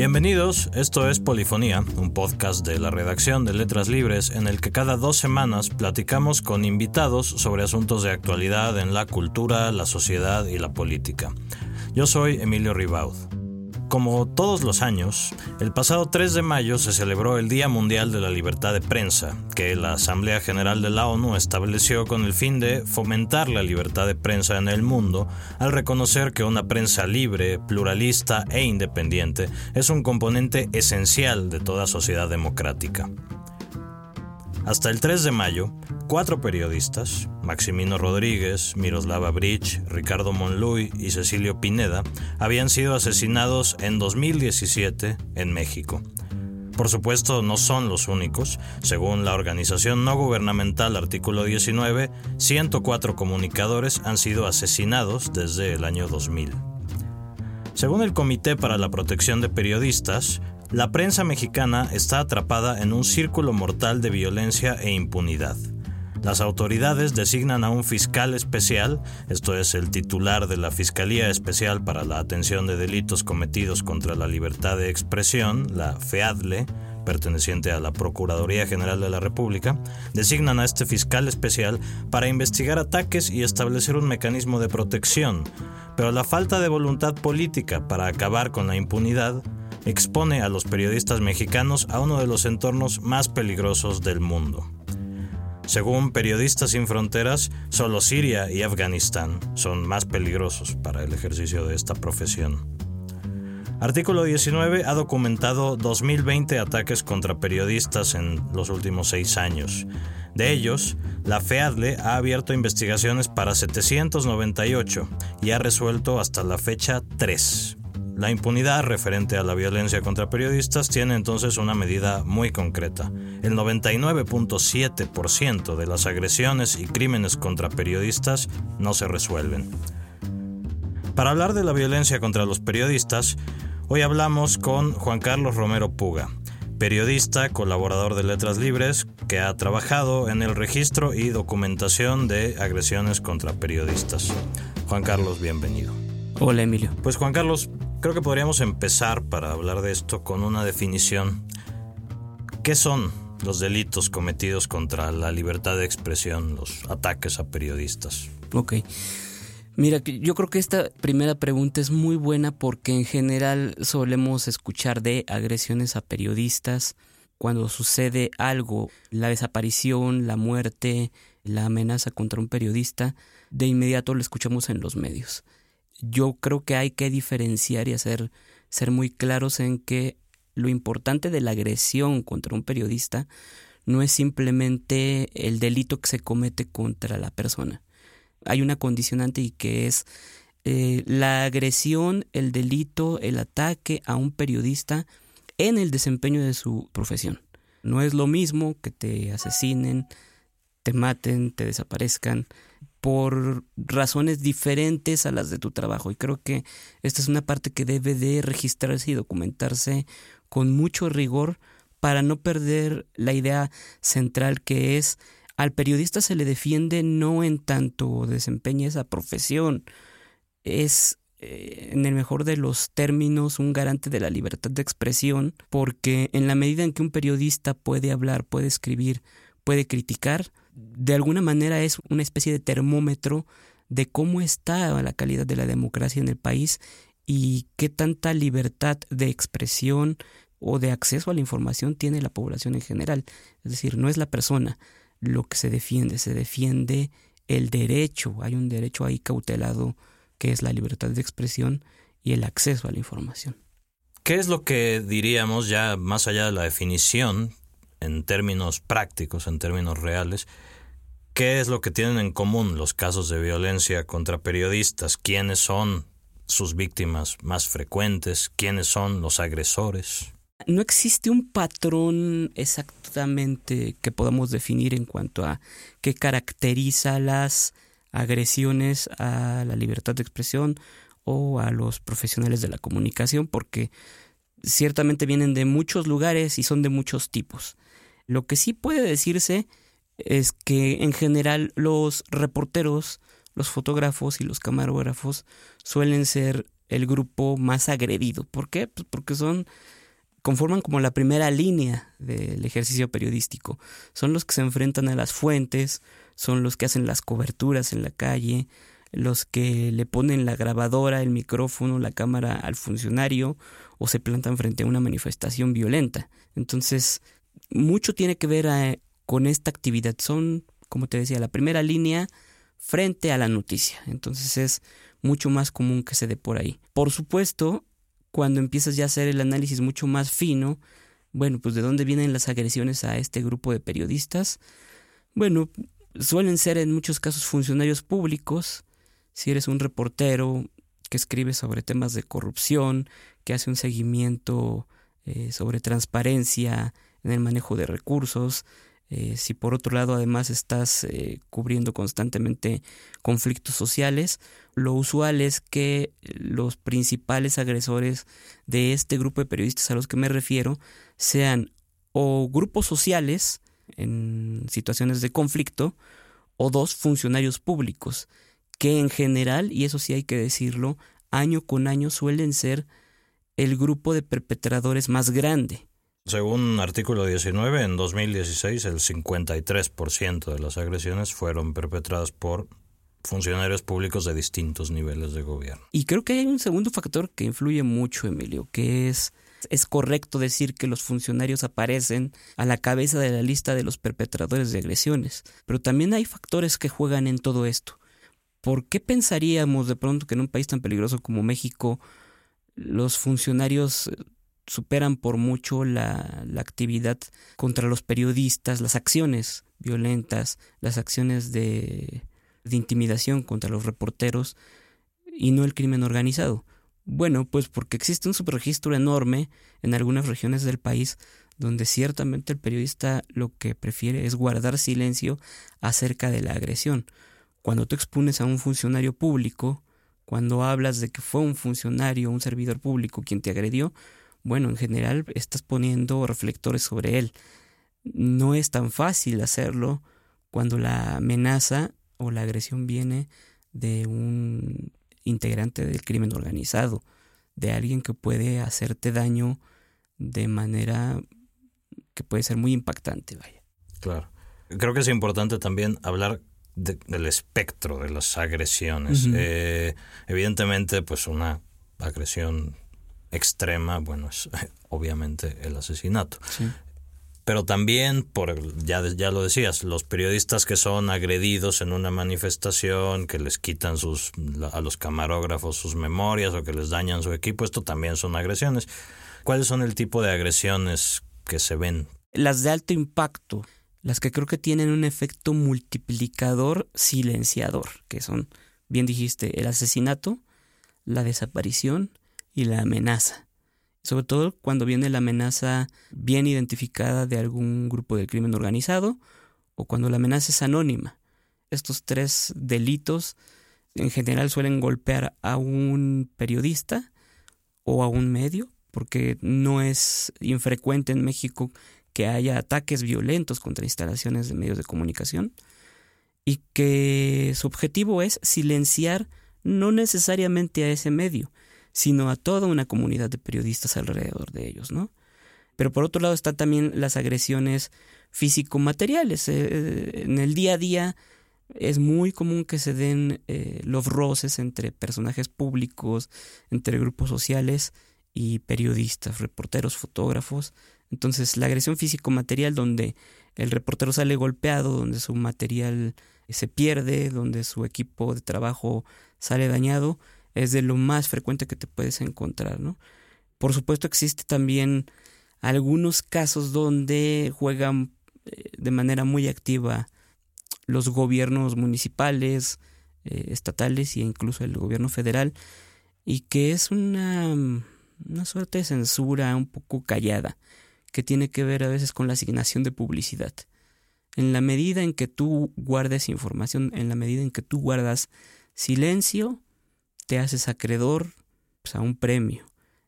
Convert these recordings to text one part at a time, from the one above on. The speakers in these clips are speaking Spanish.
Bienvenidos, esto es Polifonía, un podcast de la redacción de Letras Libres en el que cada dos semanas platicamos con invitados sobre asuntos de actualidad en la cultura, la sociedad y la política. Yo soy Emilio Ribaud. Como todos los años, el pasado 3 de mayo se celebró el Día Mundial de la Libertad de Prensa, que la Asamblea General de la ONU estableció con el fin de fomentar la libertad de prensa en el mundo, al reconocer que una prensa libre, pluralista e independiente es un componente esencial de toda sociedad democrática. Hasta el 3 de mayo, cuatro periodistas, Maximino Rodríguez, Miroslava Bridge, Ricardo Monluy y Cecilio Pineda, habían sido asesinados en 2017 en México. Por supuesto, no son los únicos. Según la organización no gubernamental Artículo 19, 104 comunicadores han sido asesinados desde el año 2000. Según el Comité para la Protección de Periodistas, la prensa mexicana está atrapada en un círculo mortal de violencia e impunidad. Las autoridades designan a un fiscal especial, esto es el titular de la Fiscalía Especial para la Atención de Delitos Cometidos contra la Libertad de Expresión, la FEADLE, perteneciente a la Procuraduría General de la República, designan a este fiscal especial para investigar ataques y establecer un mecanismo de protección, pero la falta de voluntad política para acabar con la impunidad expone a los periodistas mexicanos a uno de los entornos más peligrosos del mundo. Según Periodistas sin Fronteras, solo Siria y Afganistán son más peligrosos para el ejercicio de esta profesión. Artículo 19 ha documentado 2.020 ataques contra periodistas en los últimos seis años. De ellos, la FEADLE ha abierto investigaciones para 798 y ha resuelto hasta la fecha 3. La impunidad referente a la violencia contra periodistas tiene entonces una medida muy concreta. El 99.7% de las agresiones y crímenes contra periodistas no se resuelven. Para hablar de la violencia contra los periodistas, hoy hablamos con Juan Carlos Romero Puga, periodista, colaborador de Letras Libres, que ha trabajado en el registro y documentación de agresiones contra periodistas. Juan Carlos, bienvenido. Hola Emilio. Pues Juan Carlos, Creo que podríamos empezar para hablar de esto con una definición. ¿Qué son los delitos cometidos contra la libertad de expresión, los ataques a periodistas? Ok. Mira, yo creo que esta primera pregunta es muy buena porque en general solemos escuchar de agresiones a periodistas cuando sucede algo, la desaparición, la muerte, la amenaza contra un periodista, de inmediato lo escuchamos en los medios yo creo que hay que diferenciar y hacer ser muy claros en que lo importante de la agresión contra un periodista no es simplemente el delito que se comete contra la persona. Hay una condicionante y que es eh, la agresión, el delito, el ataque a un periodista en el desempeño de su profesión. No es lo mismo que te asesinen, te maten, te desaparezcan, por razones diferentes a las de tu trabajo. Y creo que esta es una parte que debe de registrarse y documentarse con mucho rigor para no perder la idea central que es al periodista se le defiende no en tanto desempeña esa profesión, es eh, en el mejor de los términos un garante de la libertad de expresión, porque en la medida en que un periodista puede hablar, puede escribir, puede criticar, de alguna manera es una especie de termómetro de cómo está la calidad de la democracia en el país y qué tanta libertad de expresión o de acceso a la información tiene la población en general. Es decir, no es la persona lo que se defiende, se defiende el derecho, hay un derecho ahí cautelado que es la libertad de expresión y el acceso a la información. ¿Qué es lo que diríamos ya más allá de la definición en términos prácticos, en términos reales, ¿qué es lo que tienen en común los casos de violencia contra periodistas? ¿Quiénes son sus víctimas más frecuentes? ¿Quiénes son los agresores? No existe un patrón exactamente que podamos definir en cuanto a qué caracteriza las agresiones a la libertad de expresión o a los profesionales de la comunicación, porque ciertamente vienen de muchos lugares y son de muchos tipos. Lo que sí puede decirse es que en general los reporteros, los fotógrafos y los camarógrafos suelen ser el grupo más agredido. ¿Por qué? Pues porque son conforman como la primera línea del ejercicio periodístico. Son los que se enfrentan a las fuentes, son los que hacen las coberturas en la calle, los que le ponen la grabadora, el micrófono, la cámara al funcionario o se plantan frente a una manifestación violenta. Entonces, mucho tiene que ver eh, con esta actividad. Son, como te decía, la primera línea frente a la noticia. Entonces es mucho más común que se dé por ahí. Por supuesto, cuando empiezas ya a hacer el análisis mucho más fino, bueno, pues de dónde vienen las agresiones a este grupo de periodistas. Bueno, suelen ser en muchos casos funcionarios públicos, si eres un reportero que escribe sobre temas de corrupción, que hace un seguimiento eh, sobre transparencia en el manejo de recursos, eh, si por otro lado además estás eh, cubriendo constantemente conflictos sociales, lo usual es que los principales agresores de este grupo de periodistas a los que me refiero sean o grupos sociales en situaciones de conflicto o dos funcionarios públicos que en general, y eso sí hay que decirlo, año con año suelen ser el grupo de perpetradores más grande según artículo 19, en 2016 el 53% de las agresiones fueron perpetradas por funcionarios públicos de distintos niveles de gobierno. Y creo que hay un segundo factor que influye mucho, Emilio, que es es correcto decir que los funcionarios aparecen a la cabeza de la lista de los perpetradores de agresiones, pero también hay factores que juegan en todo esto. ¿Por qué pensaríamos de pronto que en un país tan peligroso como México los funcionarios superan por mucho la, actividad contra los periodistas, las acciones violentas, las acciones de, de intimidación contra los reporteros y no el crimen organizado. Bueno, pues porque existe un subregistro enorme en algunas regiones del país donde ciertamente el periodista lo que prefiere es guardar silencio acerca de la agresión. Cuando tú expones a un funcionario público, cuando hablas de que fue un funcionario, un servidor público quien te agredió, bueno, en general estás poniendo reflectores sobre él. No es tan fácil hacerlo cuando la amenaza o la agresión viene de un integrante del crimen organizado, de alguien que puede hacerte daño de manera que puede ser muy impactante, vaya. Claro. Creo que es importante también hablar del espectro de las agresiones. Eh, evidentemente, pues una agresión extrema, bueno, es obviamente el asesinato. Pero también, por ya, ya lo decías, los periodistas que son agredidos en una manifestación, que les quitan sus, a los camarógrafos sus memorias o que les dañan su equipo, esto también son agresiones. ¿Cuáles son el tipo de agresiones que se ven? Las de alto impacto, las que creo que tienen un efecto multiplicador silenciador, que son, bien dijiste, el asesinato, la desaparición, y la amenaza. Sobre todo cuando viene la amenaza bien identificada de algún grupo del crimen organizado o cuando la amenaza es anónima. Estos tres delitos en general suelen golpear a un periodista o a un medio, porque no es infrecuente en México que haya ataques violentos contra instalaciones de medios de comunicación y que su objetivo es silenciar no necesariamente a ese medio, sino a toda una comunidad de periodistas alrededor de ellos, ¿no? Pero por otro lado están también las agresiones físico-materiales. Eh, eh, en el día a día es muy común que se den eh, los roces entre personajes públicos, entre grupos sociales y periodistas, reporteros, fotógrafos. Entonces la agresión físico-material donde el reportero sale golpeado, donde su material se pierde, donde su equipo de trabajo sale dañado, es de lo más frecuente que te puedes encontrar, ¿no? Por supuesto existe también algunos casos donde juegan eh, de manera muy activa los gobiernos municipales, eh, estatales e incluso el gobierno federal, y que es una, una suerte de censura un poco callada, que tiene que ver a veces con la asignación de publicidad. En la medida en que tú guardes información, en la medida en que tú guardas silencio, te haces acreedor pues, a un premio.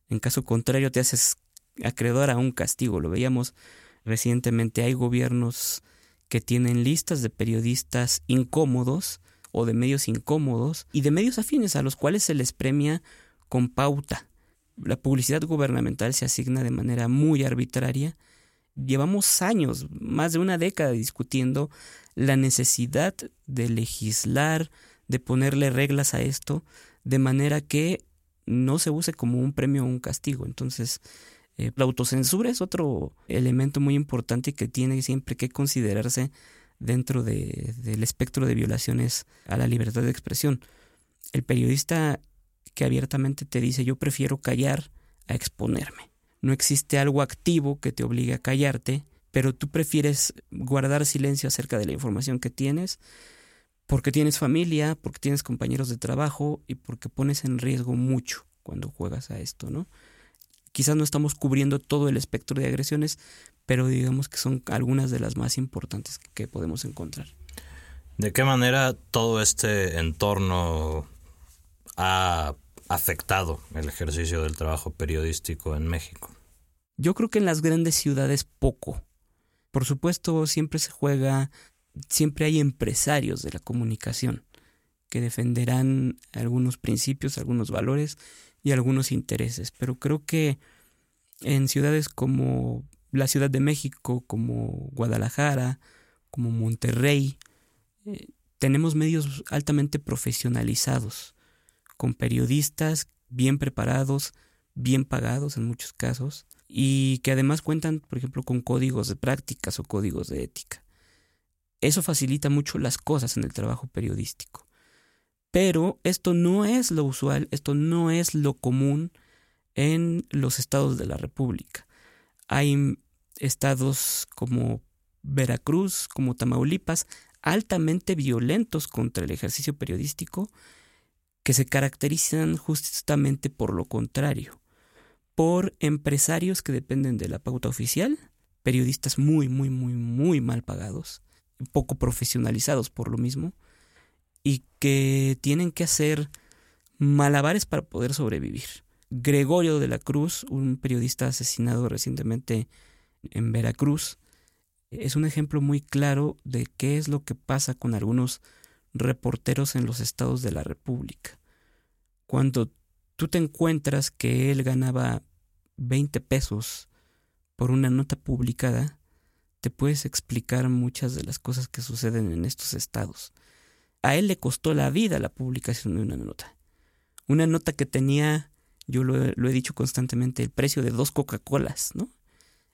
En caso contrario, te haces acreedor a un castigo. Lo veíamos recientemente. Hay gobiernos que tienen listas de periodistas incómodos o de medios incómodos y de medios afines a los cuales se les premia con pauta. La publicidad gubernamental se asigna de manera muy arbitraria. Llevamos años, más de una década, discutiendo la necesidad de legislar, de ponerle reglas a esto, de manera que no se use como un premio o un castigo. Entonces, eh, la autocensura es otro elemento muy importante que tiene siempre que considerarse dentro del espectro de violaciones a la libertad de expresión. El periodista que abiertamente te dice yo prefiero callar a exponerme. No existe algo activo que te obligue a callarte, pero tú prefieres guardar silencio acerca de la información que tienes porque tienes familia, porque tienes compañeros de trabajo y porque pones en riesgo mucho cuando juegas a esto, ¿no? Quizás no estamos cubriendo todo el espectro de agresiones, pero digamos que son algunas de las más importantes que podemos encontrar. ¿De qué manera todo este entorno ha afectado el ejercicio del trabajo periodístico en México? Yo creo que en las grandes ciudades poco. Por supuesto, siempre se juega, siempre hay empresarios de la comunicación que defenderán algunos principios, algunos valores y algunos intereses. Pero creo que en ciudades como la Ciudad de México, como Guadalajara, como Monterrey, eh, tenemos medios altamente profesionalizados, con periodistas bien preparados, bien pagados en muchos casos, y que además cuentan, por ejemplo, con códigos de prácticas o códigos de ética. Eso facilita mucho las cosas en el trabajo periodístico. Pero esto no es lo usual, esto no es lo común en los estados de la República. Hay estados como Veracruz, como Tamaulipas, altamente violentos contra el ejercicio periodístico, que se caracterizan justamente por lo contrario, por empresarios que dependen de la pauta oficial, periodistas muy, muy, muy, muy mal pagados, poco profesionalizados por lo mismo, y que tienen que hacer malabares para poder sobrevivir. Gregorio de la Cruz, un periodista asesinado recientemente en Veracruz, es un ejemplo muy claro de qué es lo que pasa con algunos reporteros en los estados de la República. Cuando tú te encuentras que él ganaba 20 pesos por una nota publicada, te puedes explicar muchas de las cosas que suceden en estos estados. A él le costó la vida la publicación de una nota. Una nota que tenía, yo lo, he dicho constantemente, el precio de dos Coca-Colas, ¿no?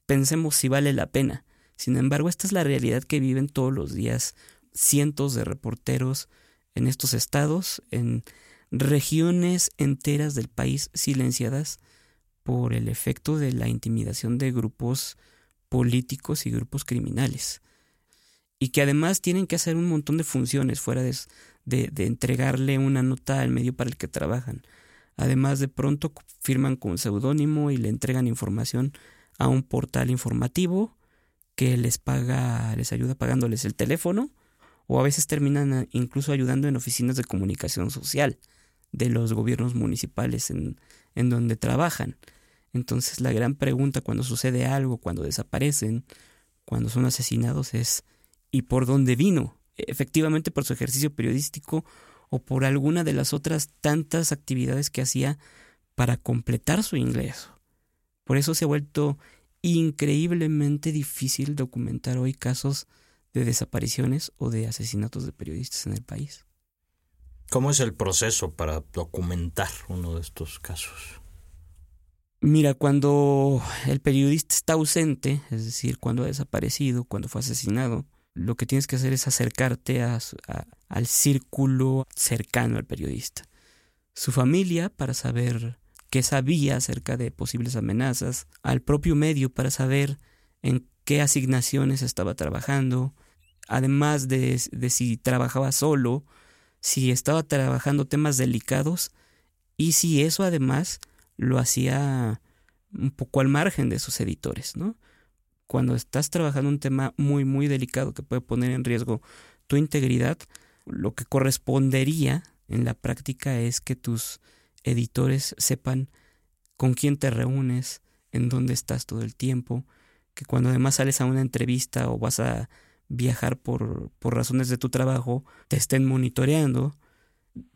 Pensemos si vale la pena. Sin embargo, esta es la realidad que viven todos los días cientos de reporteros en estos estados, en regiones enteras del país silenciadas por el efecto de la intimidación de grupos políticos y grupos criminales. Y que además tienen que hacer un montón de funciones fuera de, de, entregarle una nota al medio para el que trabajan. Además, de pronto firman con seudónimo y le entregan información a un portal informativo que les paga, les ayuda pagándoles el teléfono, o a veces terminan incluso ayudando en oficinas de comunicación social de los gobiernos municipales en, en donde trabajan. Entonces la gran pregunta cuando sucede algo, cuando desaparecen, cuando son asesinados es ¿y por dónde vino? Efectivamente por su ejercicio periodístico o por alguna de las otras tantas actividades que hacía para completar su ingreso. Por eso se ha vuelto increíblemente difícil documentar hoy casos de desapariciones o de asesinatos de periodistas en el país. ¿Cómo es el proceso para documentar uno de estos casos? Mira, cuando el periodista está ausente, es decir, cuando ha desaparecido, cuando fue asesinado, lo que tienes que hacer es acercarte al círculo cercano al periodista. Su familia para saber qué sabía acerca de posibles amenazas, al propio medio para saber en qué asignaciones estaba trabajando, además de, si trabajaba solo, si estaba trabajando temas delicados y si eso además lo hacía un poco al margen de sus editores, ¿no? Cuando estás trabajando un tema muy, muy delicado que puede poner en riesgo tu integridad, lo que correspondería en la práctica es que tus editores sepan con quién te reúnes, en dónde estás todo el tiempo, que cuando además sales a una entrevista o vas a viajar por, por razones de tu trabajo, te estén monitoreando.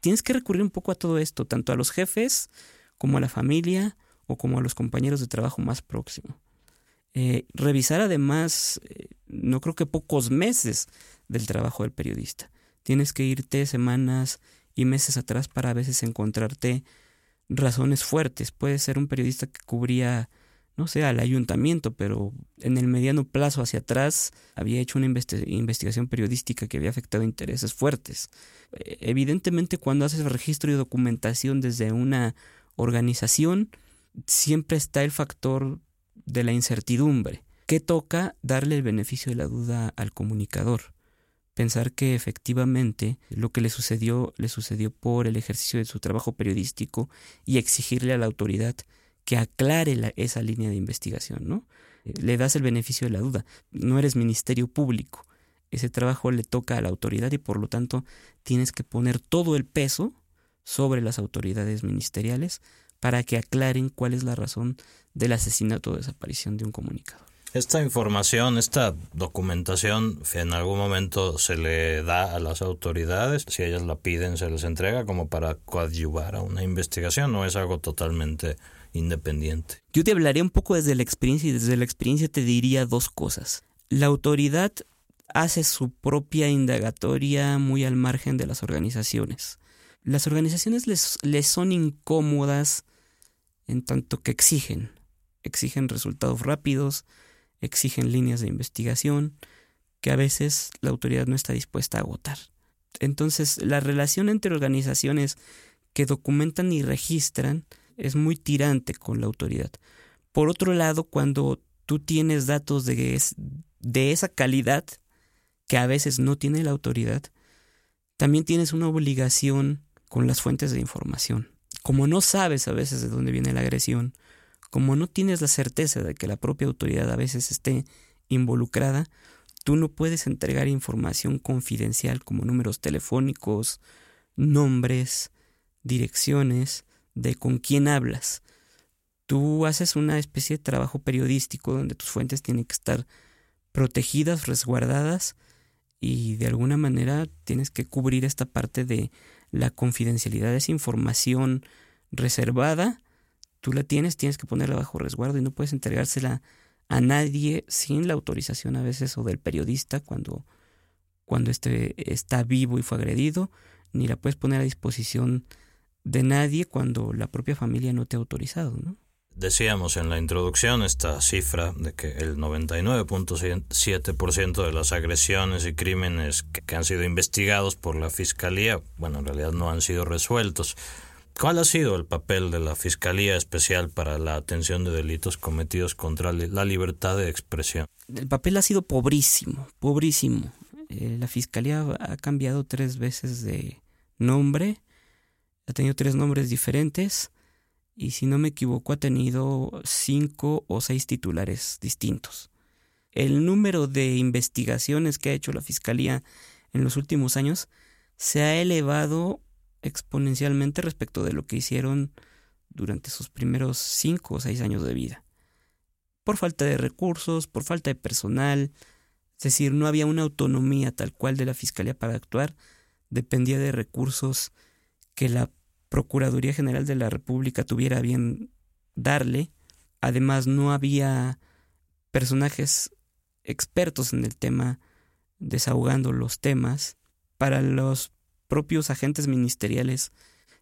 Tienes que recurrir un poco a todo esto, tanto a los jefes como a la familia o como a los compañeros de trabajo más próximos. Eh, revisar además, eh, no creo que pocos meses del trabajo del periodista. Tienes que irte semanas y meses atrás para a veces encontrarte razones fuertes. Puede ser un periodista que cubría, no sé, al ayuntamiento, pero en el mediano plazo hacia atrás había hecho una investigación periodística que había afectado intereses fuertes. Eh, evidentemente cuando haces registro y documentación desde una organización, siempre está el factor de la incertidumbre. ¿Qué toca? Darle el beneficio de la duda al comunicador. Pensar que efectivamente lo que le sucedió le sucedió por el ejercicio de su trabajo periodístico y exigirle a la autoridad que aclare esa línea de investigación, ¿no? Le das el beneficio de la duda. No eres ministerio público. Ese trabajo le toca a la autoridad y por lo tanto tienes que poner todo el peso sobre las autoridades ministeriales para que aclaren cuál es la razón del asesinato o desaparición de un comunicador. Esta información, esta documentación, en algún momento se le da a las autoridades, si ellas la piden, se les entrega como para coadyuvar a una investigación o es algo totalmente independiente. Yo te hablaré un poco desde la experiencia y desde la experiencia te diría dos cosas. La autoridad hace su propia indagatoria muy al margen de las organizaciones. Las organizaciones les, les son incómodas en tanto que exigen, exigen resultados rápidos, exigen líneas de investigación que a veces la autoridad no está dispuesta a agotar. Entonces, la relación entre organizaciones que documentan y registran es muy tirante con la autoridad. Por otro lado, cuando tú tienes datos de, de esa calidad que a veces no tiene la autoridad, también tienes una obligación con las fuentes de información como no sabes a veces de dónde viene la agresión, como no tienes la certeza de que la propia autoridad a veces esté involucrada, tú no puedes entregar información confidencial como números telefónicos, nombres, direcciones de con quién hablas. Tú haces una especie de trabajo periodístico donde tus fuentes tienen que estar protegidas, resguardadas y de alguna manera tienes que cubrir esta parte de la confidencialidad de esa información reservada, tú la tienes, tienes que ponerla bajo resguardo y no puedes entregársela a nadie sin la autorización a veces o del periodista cuando, cuando este está vivo y fue agredido, ni la puedes poner a disposición de nadie cuando la propia familia no te ha autorizado, ¿no? Decíamos en la introducción esta cifra de que el 99.7% de las agresiones y crímenes que, han sido investigados por la Fiscalía, bueno, en realidad no han sido resueltos. ¿Cuál ha sido el papel de la Fiscalía Especial para la atención de delitos cometidos contra la libertad de expresión? El papel ha sido pobrísimo, pobrísimo. Eh, la Fiscalía ha cambiado tres veces de nombre, ha tenido tres nombres diferentes y si no me equivoco ha tenido cinco o seis titulares distintos. El número de investigaciones que ha hecho la Fiscalía en los últimos años se ha elevado exponencialmente respecto de lo que hicieron durante sus primeros cinco o seis años de vida. Por falta de recursos, por falta de personal, es decir, no había una autonomía tal cual de la Fiscalía para actuar, dependía de recursos que la Procuraduría General de la República tuviera bien darle. Además, no había personajes expertos en el tema desahogando los temas. Para los propios agentes ministeriales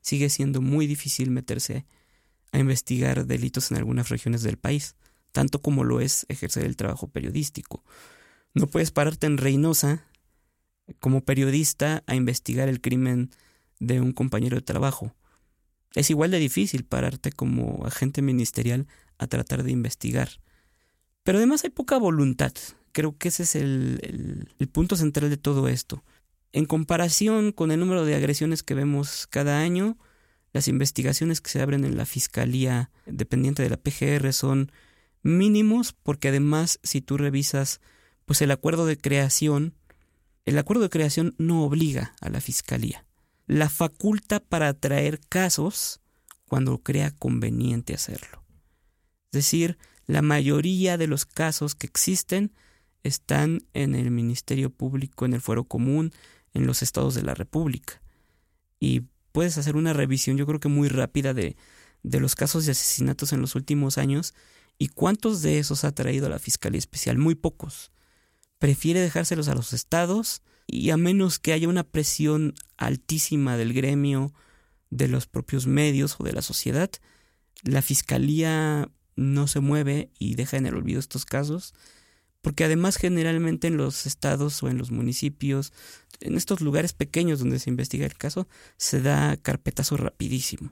sigue siendo muy difícil meterse a investigar delitos en algunas regiones del país, tanto como lo es ejercer el trabajo periodístico. No puedes pararte en Reynosa como periodista a investigar el crimen de un compañero de trabajo es igual de difícil pararte como agente ministerial a tratar de investigar. Pero además hay poca voluntad. Creo que ese es el, punto central de todo esto. En comparación con el número de agresiones que vemos cada año, las investigaciones que se abren en la Fiscalía dependiente de la PGR son mínimos porque además si tú revisas pues el acuerdo de creación, el acuerdo de creación no obliga a la Fiscalía la faculta para traer casos cuando crea conveniente hacerlo. Es decir, la mayoría de los casos que existen están en el Ministerio Público, en el Fuero Común, en los estados de la República. Y puedes hacer una revisión, yo creo que muy rápida, de, de los casos de asesinatos en los últimos años y cuántos de esos ha traído la Fiscalía Especial. Muy pocos. Prefiere dejárselos a los estados y a menos que haya una presión altísima del gremio, de los propios medios o de la sociedad, la Fiscalía no se mueve y deja en el olvido estos casos porque además generalmente en los estados o en los municipios, en estos lugares pequeños donde se investiga el caso, se da carpetazo rapidísimo.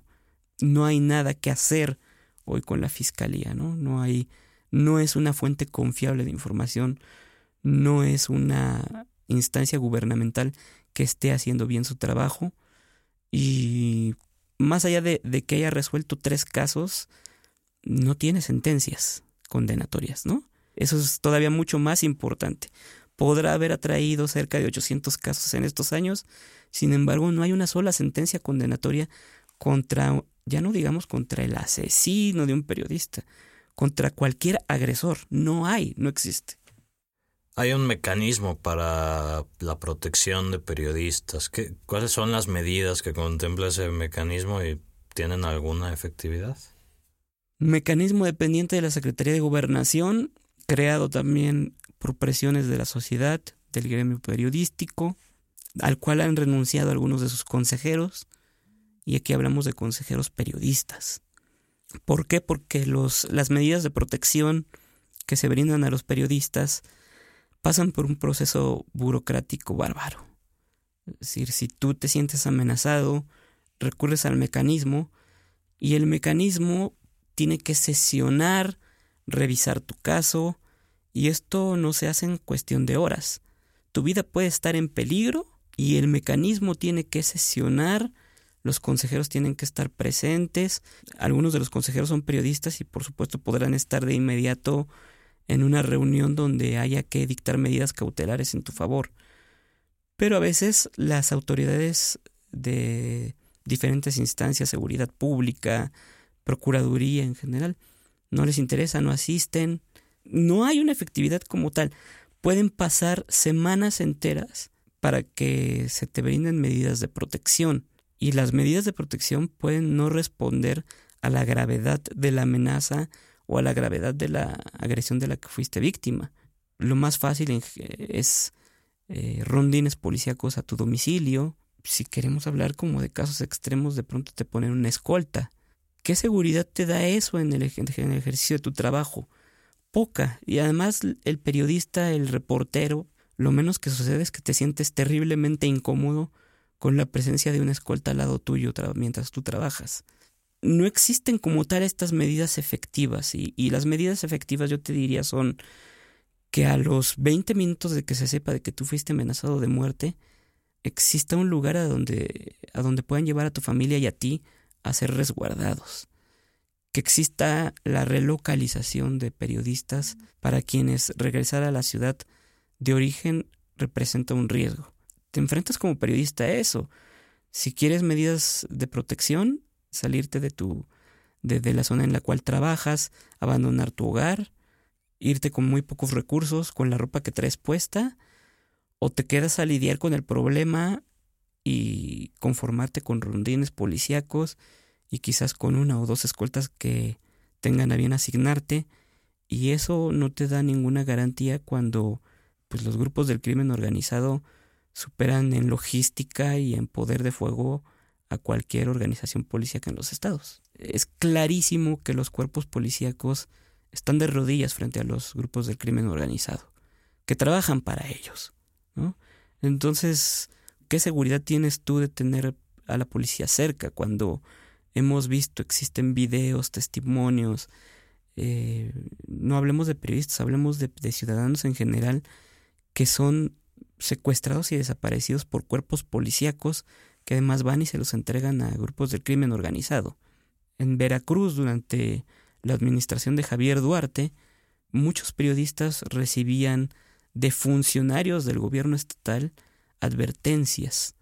No hay nada que hacer hoy con la fiscalía, ¿no? No hay, no es una fuente confiable de información, no es una instancia gubernamental que esté haciendo bien su trabajo y más allá de, de que haya resuelto tres casos, no tiene sentencias condenatorias, ¿no? Eso es todavía mucho más importante. Podrá haber atraído cerca de 800 casos en estos años, sin embargo no hay una sola sentencia condenatoria contra, ya no digamos contra el asesino de un periodista, contra cualquier agresor. No hay, no existe. Hay un mecanismo para la protección de periodistas. ¿Qué, ¿Cuáles son las medidas que contempla ese mecanismo y tienen alguna efectividad? Mecanismo dependiente de la Secretaría de Gobernación creado también por presiones de la sociedad, del gremio periodístico, al cual han renunciado algunos de sus consejeros, y aquí hablamos de consejeros periodistas. ¿Por qué? Porque los, las medidas de protección que se brindan a los periodistas pasan por un proceso burocrático bárbaro. Es decir, si tú te sientes amenazado, recurres al mecanismo y el mecanismo tiene que sesionar revisar tu caso, y esto no se hace en cuestión de horas. Tu vida puede estar en peligro y el mecanismo tiene que sesionar, los consejeros tienen que estar presentes, algunos de los consejeros son periodistas y por supuesto podrán estar de inmediato en una reunión donde haya que dictar medidas cautelares en tu favor. Pero a veces las autoridades de diferentes instancias, seguridad pública, procuraduría en general, no les interesa, no asisten, no hay una efectividad como tal. Pueden pasar semanas enteras para que se te brinden medidas de protección y las medidas de protección pueden no responder a la gravedad de la amenaza o a la gravedad de la agresión de la que fuiste víctima. Lo más fácil es eh, rondines policíacos a tu domicilio. Si queremos hablar como de casos extremos, de pronto te ponen una escolta. ¿Qué seguridad te da eso en el, ejercicio de tu trabajo? Poca. Y además el periodista, el reportero, lo menos que sucede es que te sientes terriblemente incómodo con la presencia de una escolta al lado tuyo mientras tú trabajas. No existen como tal estas medidas efectivas y, las medidas efectivas yo te diría son que a los 20 minutos de que se sepa de que tú fuiste amenazado de muerte, exista un lugar a donde, a donde puedan llevar a tu familia y a ti a ser resguardados, que exista la relocalización de periodistas para quienes regresar a la ciudad de origen representa un riesgo. Te enfrentas como periodista a eso. Si quieres medidas de protección, salirte de tu de, la zona en la cual trabajas, abandonar tu hogar, irte con muy pocos recursos, con la ropa que traes puesta, o te quedas a lidiar con el problema y conformarte con rondines policíacos y quizás con una o dos escoltas que tengan a bien asignarte y eso no te da ninguna garantía cuando pues los grupos del crimen organizado superan en logística y en poder de fuego a cualquier organización policíaca en los estados. Es clarísimo que los cuerpos policíacos están de rodillas frente a los grupos del crimen organizado, que trabajan para ellos. ¿no? Entonces, ¿qué seguridad tienes tú de tener a la policía cerca cuando hemos visto, existen videos, testimonios, eh, no hablemos de periodistas, hablemos de, de ciudadanos en general que son secuestrados y desaparecidos por cuerpos policíacos que además van y se los entregan a grupos del crimen organizado. En Veracruz, durante la administración de Javier Duarte, muchos periodistas recibían de funcionarios del gobierno estatal advertencias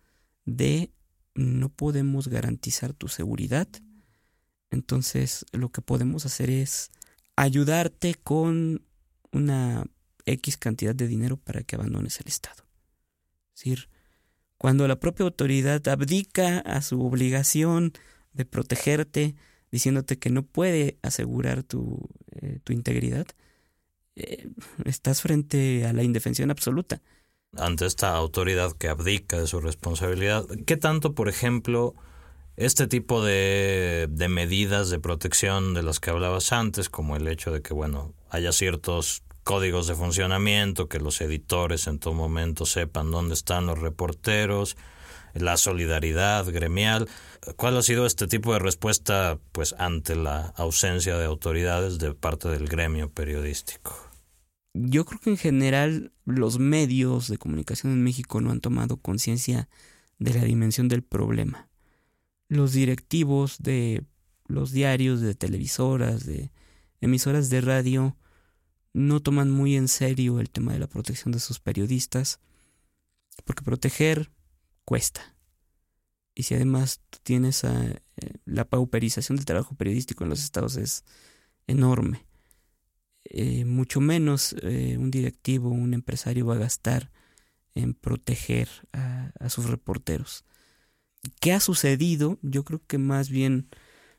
de no podemos garantizar tu seguridad. Entonces lo que podemos hacer es ayudarte con una X cantidad de dinero para que abandones el Estado. Es decir, cuando la propia autoridad abdica a su obligación de protegerte, diciéndote que no puede asegurar tu, eh, tu integridad, eh, estás frente a la indefensión absoluta. Ante esta autoridad que abdica de su responsabilidad, ¿qué tanto, por ejemplo, este tipo de, de medidas de protección de las que hablabas antes, como el hecho de que, bueno, haya ciertos códigos de funcionamiento, que los editores en todo momento sepan dónde están los reporteros, la solidaridad gremial. ¿Cuál ha sido este tipo de respuesta pues ante la ausencia de autoridades de parte del gremio periodístico? Yo creo que en general los medios de comunicación en México no han tomado conciencia de la dimensión del problema. Los directivos de los diarios, de televisoras, de emisoras de radio, no toman muy en serio el tema de la protección de sus periodistas, porque proteger cuesta. Y si además tú tienes a, eh, la pauperización del trabajo periodístico en los estados es enorme. Eh, mucho menos eh, un directivo, un empresario va a gastar en proteger a, a, sus reporteros. ¿Qué ha sucedido? Yo creo que más bien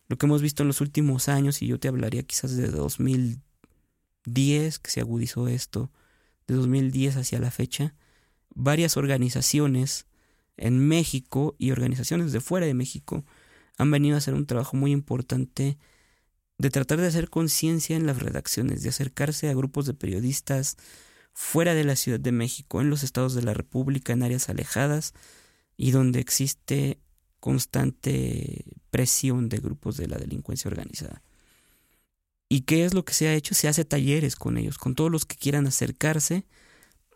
lo que hemos visto en los últimos años, y yo te hablaría quizás de 2000 10 que se agudizó esto, de 2010 hacia la fecha, varias organizaciones en México y organizaciones de fuera de México han venido a hacer un trabajo muy importante de tratar de hacer conciencia en las redacciones, de acercarse a grupos de periodistas fuera de la Ciudad de México, en los estados de la República, en áreas alejadas y donde existe constante presión de grupos de la delincuencia organizada. ¿Y qué es lo que se ha hecho? Se hace talleres con ellos, con todos los que quieran acercarse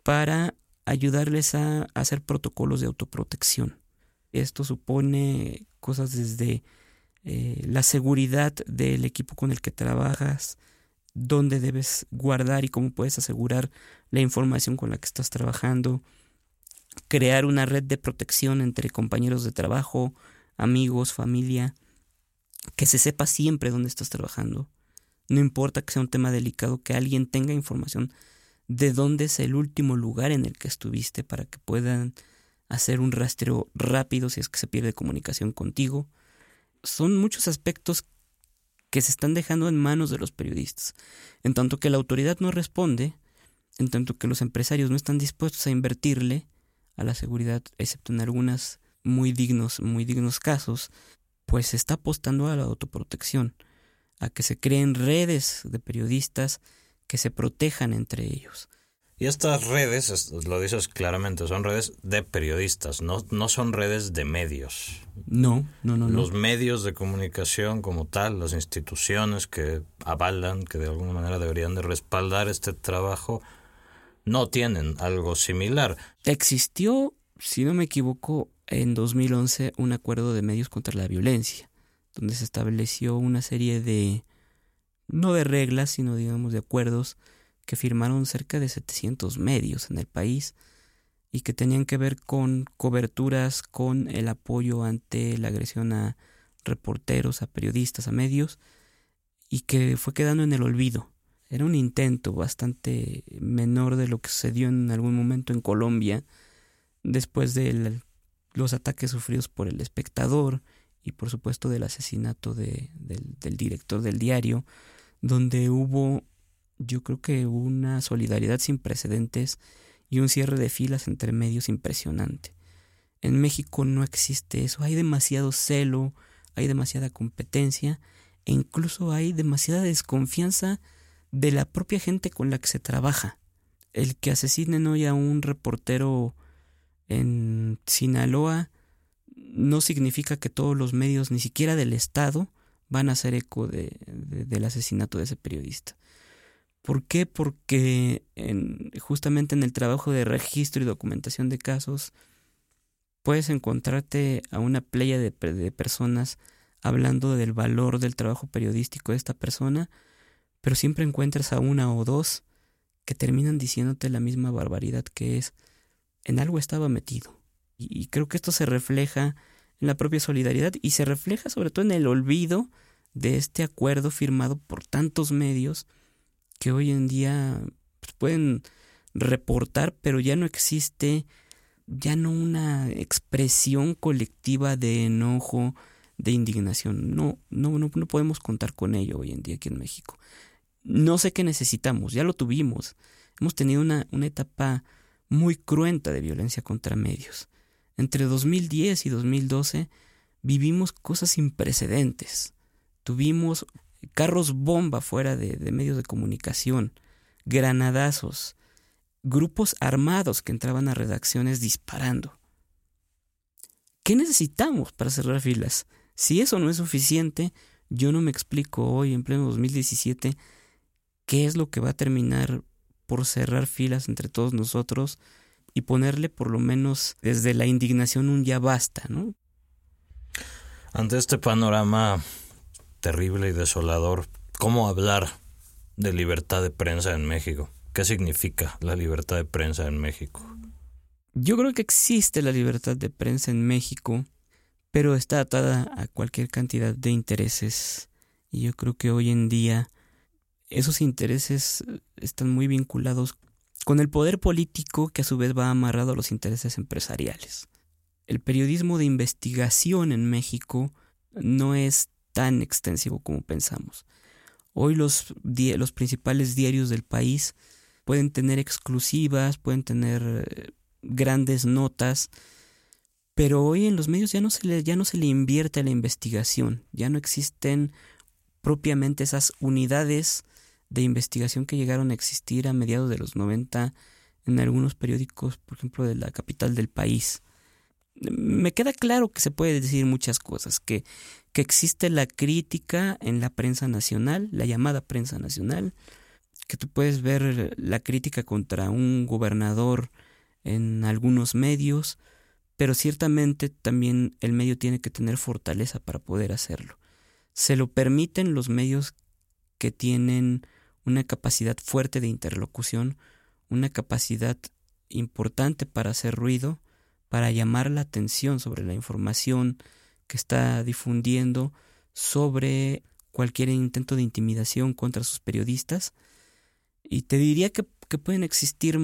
para ayudarles a hacer protocolos de autoprotección. Esto supone cosas desde eh, la seguridad del equipo con el que trabajas, dónde debes guardar y cómo puedes asegurar la información con la que estás trabajando, crear una red de protección entre compañeros de trabajo, amigos, familia, que se sepa siempre dónde estás trabajando no importa que sea un tema delicado, que alguien tenga información de dónde es el último lugar en el que estuviste para que puedan hacer un rastreo rápido si es que se pierde comunicación contigo. Son muchos aspectos que se están dejando en manos de los periodistas. En tanto que la autoridad no responde, en tanto que los empresarios no están dispuestos a invertirle a la seguridad, excepto en algunos muy dignos, muy dignos casos, pues se está apostando a la autoprotección a que se creen redes de periodistas que se protejan entre ellos. Y estas redes, lo dices claramente, son redes de periodistas, no, no son redes de medios. No, no, no. Los medios de comunicación como tal, las instituciones que avalan, que de alguna manera deberían de respaldar este trabajo, no tienen algo similar. Existió, si no me equivoco, en 2011 un acuerdo de medios contra la violencia donde se estableció una serie de, no de reglas, sino digamos de acuerdos que firmaron cerca de 700 medios en el país y que tenían que ver con coberturas, con el apoyo ante la agresión a reporteros, a periodistas, a medios, y que fue quedando en el olvido. Era un intento bastante menor de lo que sucedió en algún momento en Colombia, después de los ataques sufridos por el espectador y por supuesto del asesinato de, del, del director del diario, donde hubo yo creo que una solidaridad sin precedentes y un cierre de filas entre medios impresionante. En México no existe eso, hay demasiado celo, hay demasiada competencia e incluso hay demasiada desconfianza de la propia gente con la que se trabaja. El que asesinen hoy a un reportero en Sinaloa no significa que todos los medios, ni siquiera del Estado, van a hacer eco de, del asesinato de ese periodista. ¿Por qué? Porque en, justamente en el trabajo de registro y documentación de casos puedes encontrarte a una playa de, de personas hablando del valor del trabajo periodístico de esta persona, pero siempre encuentras a una o dos que terminan diciéndote la misma barbaridad que es en algo estaba metido y creo que esto se refleja en la propia solidaridad y se refleja sobre todo en el olvido de este acuerdo firmado por tantos medios que hoy en día pues, pueden reportar, pero ya no existe ya no una expresión colectiva de enojo, de indignación. No, no, no, no podemos contar con ello hoy en día aquí en México. No sé qué necesitamos, ya lo tuvimos. Hemos tenido una, una etapa muy cruenta de violencia contra medios. Entre 2010 y 2012 vivimos cosas sin precedentes. Tuvimos carros bomba fuera de, medios de comunicación, granadazos, grupos armados que entraban a redacciones disparando. ¿Qué necesitamos para cerrar filas? Si eso no es suficiente, yo no me explico hoy, en pleno 2017, qué es lo que va a terminar por cerrar filas entre todos nosotros y ponerle por lo menos desde la indignación un ya basta, ¿no? Ante este panorama terrible y desolador, ¿cómo hablar de libertad de prensa en México? ¿Qué significa la libertad de prensa en México? Yo creo que existe la libertad de prensa en México, pero está atada a cualquier cantidad de intereses. Y yo creo que hoy en día esos intereses están muy vinculados con el poder político que a su vez va amarrado a los intereses empresariales. El periodismo de investigación en México no es tan extensivo como pensamos. Hoy los, principales diarios del país pueden tener exclusivas, pueden tener eh, grandes notas, pero hoy en los medios ya no se le, ya no se le invierte a la investigación, ya no existen propiamente esas unidades de investigación que llegaron a existir a mediados de los 90 en algunos periódicos, por ejemplo, de la capital del país. Me queda claro que se puede decir muchas cosas, que, que existe la crítica en la prensa nacional, la llamada prensa nacional, que tú puedes ver la crítica contra un gobernador en algunos medios, pero ciertamente también el medio tiene que tener fortaleza para poder hacerlo. Se lo permiten los medios que tienen una capacidad fuerte de interlocución, una capacidad importante para hacer ruido, para llamar la atención sobre la información que está difundiendo, sobre cualquier intento de intimidación contra sus periodistas. Y te diría que, que pueden existir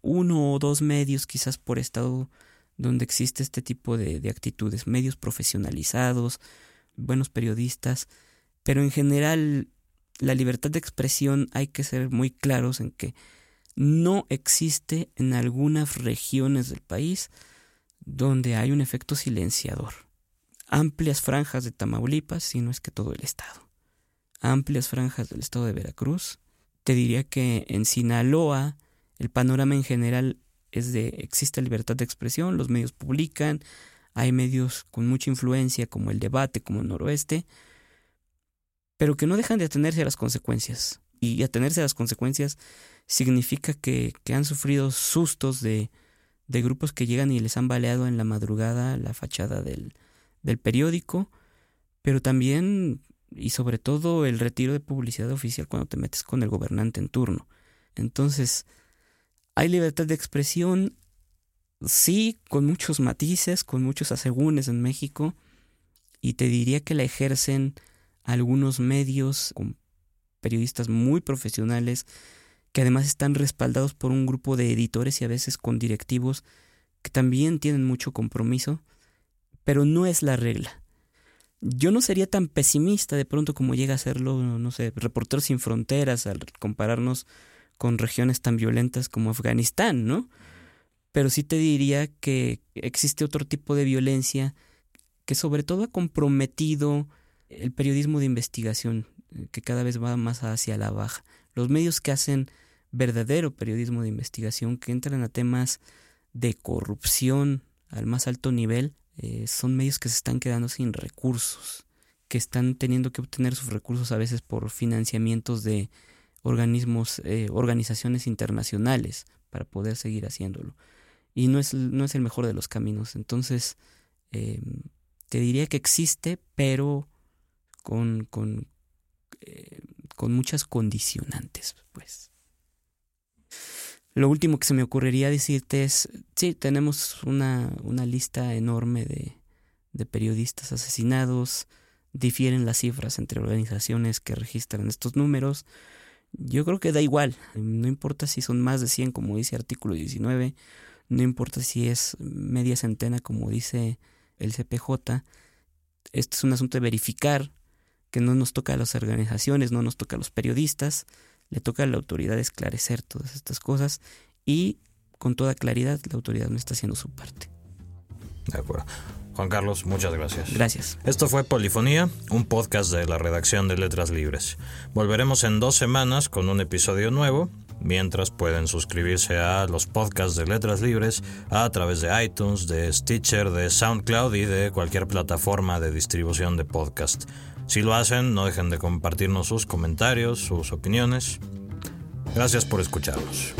uno o dos medios quizás por estado donde existe este tipo de, de actitudes, medios profesionalizados, buenos periodistas, pero en general la libertad de expresión hay que ser muy claros en que no existe en algunas regiones del país donde hay un efecto silenciador. Amplias franjas de Tamaulipas, si no es que todo el estado. Amplias franjas del estado de Veracruz. Te diría que en Sinaloa el panorama en general es de existe libertad de expresión, los medios publican, hay medios con mucha influencia como el debate, como el noroeste, pero que no dejan de atenerse a las consecuencias. Y atenerse a las consecuencias significa que, han sufrido sustos de, de, grupos que llegan y les han baleado en la madrugada la fachada del, del periódico, pero también y sobre todo el retiro de publicidad oficial cuando te metes con el gobernante en turno. Entonces, hay libertad de expresión, sí, con muchos matices, con muchos asegúnes en México, y te diría que la ejercen algunos medios con periodistas muy profesionales que además están respaldados por un grupo de editores y a veces con directivos que también tienen mucho compromiso, pero no es la regla. Yo no sería tan pesimista de pronto como llega a serlo, no sé, Reporteros sin Fronteras al compararnos con regiones tan violentas como Afganistán, ¿no? Pero sí te diría que existe otro tipo de violencia que sobre todo ha comprometido el periodismo de investigación, eh, que cada vez va más hacia la baja. Los medios que hacen verdadero periodismo de investigación, que entran a temas de corrupción al más alto nivel, eh, son medios que se están quedando sin recursos, que están teniendo que obtener sus recursos a veces por financiamientos de organismos, eh, organizaciones internacionales para poder seguir haciéndolo. Y no es, no es el mejor de los caminos. Entonces, te diría que existe, pero con, con, eh, con muchas condicionantes, pues. Lo último que se me ocurriría decirte es, sí, tenemos una, una lista enorme de, de periodistas asesinados, difieren las cifras entre organizaciones que registran estos números, yo creo que da igual, no importa si son más de 100 como dice artículo 19, no importa si es media centena como dice el CPJ, Esto es un asunto de verificar que no nos toca a las organizaciones, no nos toca a los periodistas, le toca a la autoridad esclarecer todas estas cosas y con toda claridad la autoridad no está haciendo su parte. De acuerdo. Juan Carlos, muchas gracias. Gracias. Esto fue Polifonía, un podcast de la redacción de Letras Libres. Volveremos en dos semanas con un episodio nuevo. Mientras pueden suscribirse a los podcasts de Letras Libres a través de iTunes, de Stitcher, de SoundCloud y de cualquier plataforma de distribución de podcast. Si lo hacen, no dejen de compartirnos sus comentarios, sus opiniones. Gracias por escucharnos.